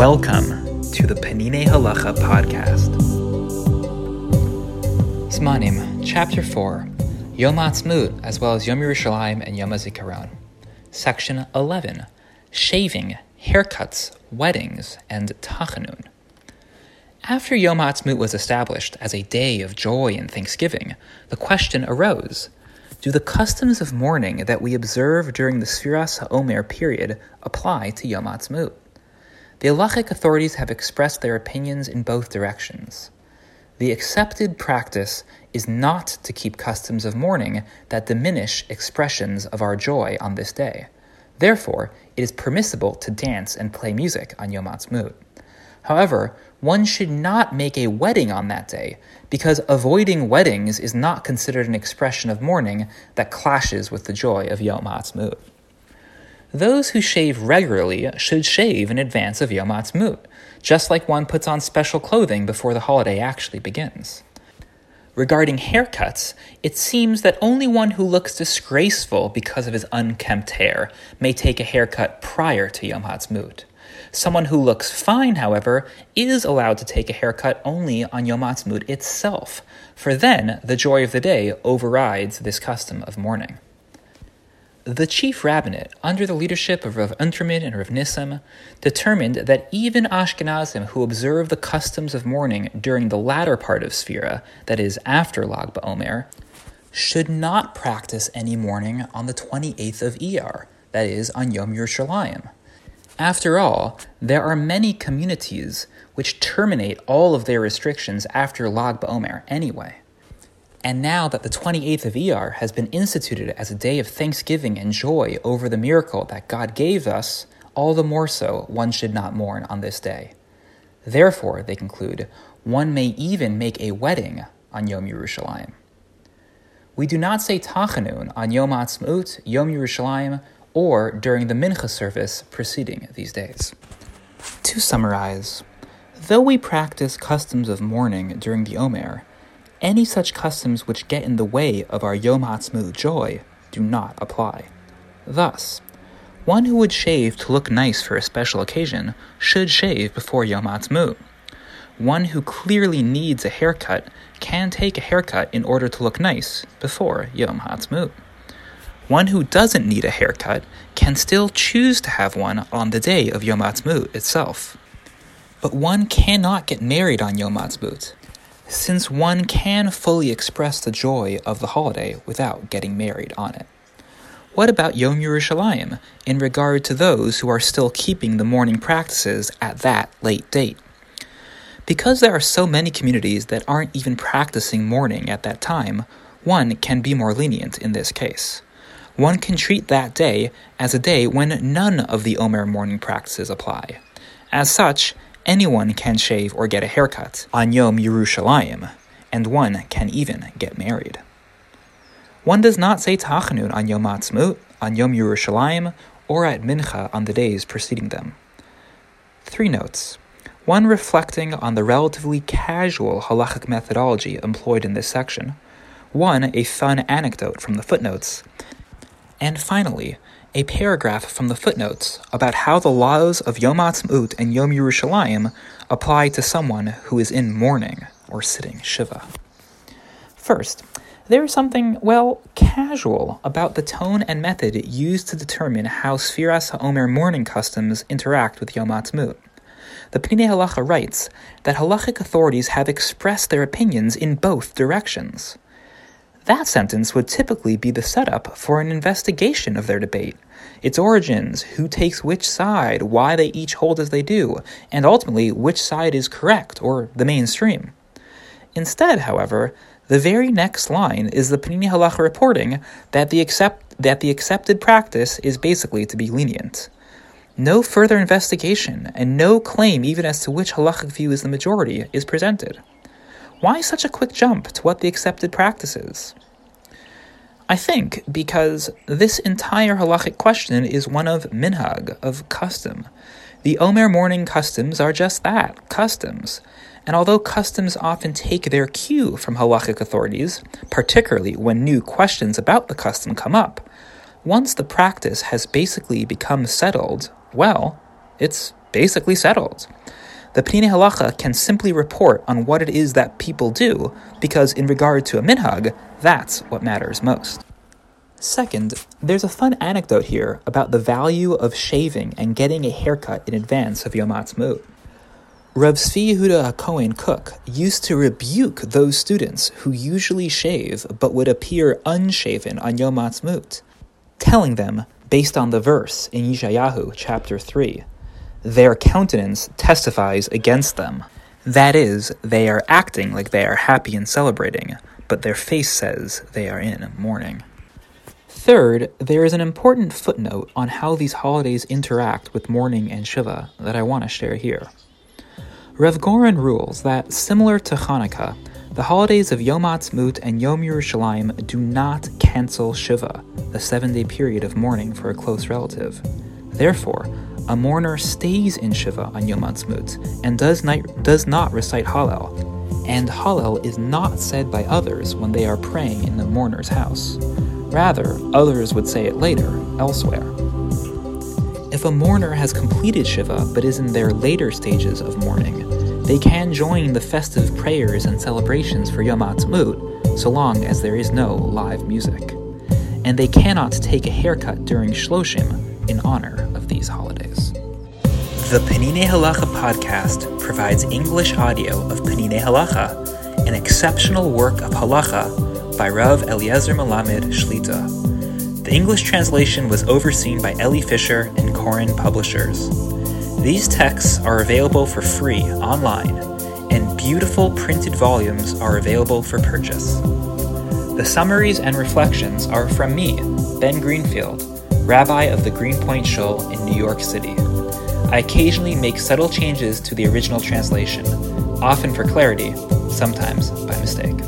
Welcome to the Peninei Halacha podcast. Smanim, Chapter 4, Yom as well as Yom Yerushalayim and Yom HaZikaron. Section 11, Shaving, Haircuts, Weddings, and Tachanun. After Yom was established as a day of joy and thanksgiving, the question arose Do the customs of mourning that we observe during the Sfiras HaOmer period apply to Yom? The halachic authorities have expressed their opinions in both directions. The accepted practice is not to keep customs of mourning that diminish expressions of our joy on this day. Therefore, it is permissible to dance and play music on Yom Ha'atzmaut. However, one should not make a wedding on that day, because avoiding weddings is not considered an expression of mourning that clashes with the joy of Yom Ha'atzmaut. Those who shave regularly should shave in advance of Yom Ha'atzmaut, just like one puts on special clothing before the holiday actually begins. Regarding haircuts, it seems that only one who looks disgraceful because of his unkempt hair may take a haircut prior to Yom Ha'atzmaut. Someone who looks fine, however, is allowed to take a haircut only on Yom Ha'atzmaut itself, for then the joy of the day overrides this custom of mourning. The chief rabbinate, under the leadership of Rav Unterman and Rav Nissim, determined that even Ashkenazim who observe the customs of mourning during the latter part of Sfira, that is, after Lag BaOmer, should not practice any mourning on the 28th of Iyar, that is, on Yom Yerushalayim. After all, there are many communities which terminate all of their restrictions after Lag BaOmer anyway. And now that the 28th of Iyar has been instituted as a day of thanksgiving and joy over the miracle that God gave us, all the more so one should not mourn on this day. Therefore, they conclude, one may even make a wedding on Yom Yerushalayim. We do not say Tachanun on Yom Ha'atzmaut, Yom Yerushalayim, or during the Mincha service preceding these days. To summarize, though we practice customs of mourning during the Omer, any such customs which get in the way of our Yom Ha'atzmaut joy do not apply. Thus, one who would shave to look nice for a special occasion should shave before Yom Ha'atzmaut. One who clearly needs a haircut can take a haircut in order to look nice before Yom Ha'atzmaut. One who doesn't need a haircut can still choose to have one on the day of Yom Ha'atzmaut itself. But one cannot get married on Yom Ha'atzmaut since one can fully express the joy of the holiday without getting married on it. What about Yom Yerushalayim in regard to those who are still keeping the mourning practices at that late date? Because there are so many communities that aren't even practicing mourning at that time, one can be more lenient in this case. One can treat that day as a day when none of the Omer mourning practices apply. As such, anyone can shave or get a haircut on Yom Yerushalayim, and one can even get married. One does not say Tachanun on Yom Ha'atzmaut, on Yom Yerushalayim, or at Mincha on the days preceding them. Three notes. One reflecting on the relatively casual halachic methodology employed in this section. One, a fun anecdote from the footnotes. And finally, a paragraph from the footnotes about how the laws of Yom Ha'atzmaut and Yom Yerushalayim apply to someone who is in mourning or sitting Shiva. First, there is something, well, casual about the tone and method used to determine how Sfiras HaOmer mourning customs interact with Yom Ha'atzmaut. The Peninei Halacha writes that halachic authorities have expressed their opinions in both directions. That sentence would typically be the setup for an investigation of their debate, its origins, who takes which side, why they each hold as they do, and ultimately which side is correct or the mainstream. Instead, however, the very next line is the Peninei Halacha reporting that the, accept, that the accepted practice is basically to be lenient. No further investigation and no claim even as to which halachic view is the majority is presented. Why such a quick jump to what the accepted practice is? I think because this entire halachic question is one of minhag, of custom. The Omer mourning customs are just that, customs. And although customs often take their cue from halachic authorities, particularly when new questions about the custom come up, once the practice has basically become settled, well, it's basically settled. The Peninei Halacha can simply report on what it is that people do, because in regard to a minhag, that's what matters most. Second, there's a fun anecdote here about the value of shaving and getting a haircut in advance of Yom Ha'atzmaut. Rav Tzvi Yehuda HaKohen Kook used to rebuke those students who usually shave but would appear unshaven on Yom Ha'atzmaut, telling them, based on the verse in Yeshayahu chapter 3, their countenance testifies against them. That is, they are acting like they are happy and celebrating, but their face says they are in mourning. Third, there is an important footnote on how these holidays interact with mourning and Shiva that I want to share here. Rav Goren rules that, similar to Hanukkah, the holidays of Yom Ha'atzmaut and Yom Yerushalayim do not cancel Shiva, the seven day period of mourning for a close relative. Therefore, a mourner stays in Shiva on Yom Ha'atzmaut and does not, does not recite Hallel, and Hallel is not said by others when they are praying in the mourner's house. Rather, others would say it later, elsewhere. If a mourner has completed Shiva but is in their later stages of mourning, they can join the festive prayers and celebrations for Yom Ha'atzmaut so long as there is no live music. And they cannot take a haircut during Shloshim in honor of these holidays. The Peninei Halacha podcast provides English audio of Peninei Halacha, an exceptional work of halacha by Rav Eliezer Melamed Shlita. The English translation was overseen by Elli Fischer and Koren Publishers. These texts are available for free online, and beautiful printed volumes are available for purchase. The summaries and reflections are from me, Ben Greenfield, rabbi of the Greenpoint Shul in New York City. I occasionally make subtle changes to the original translation, often for clarity, sometimes by mistake.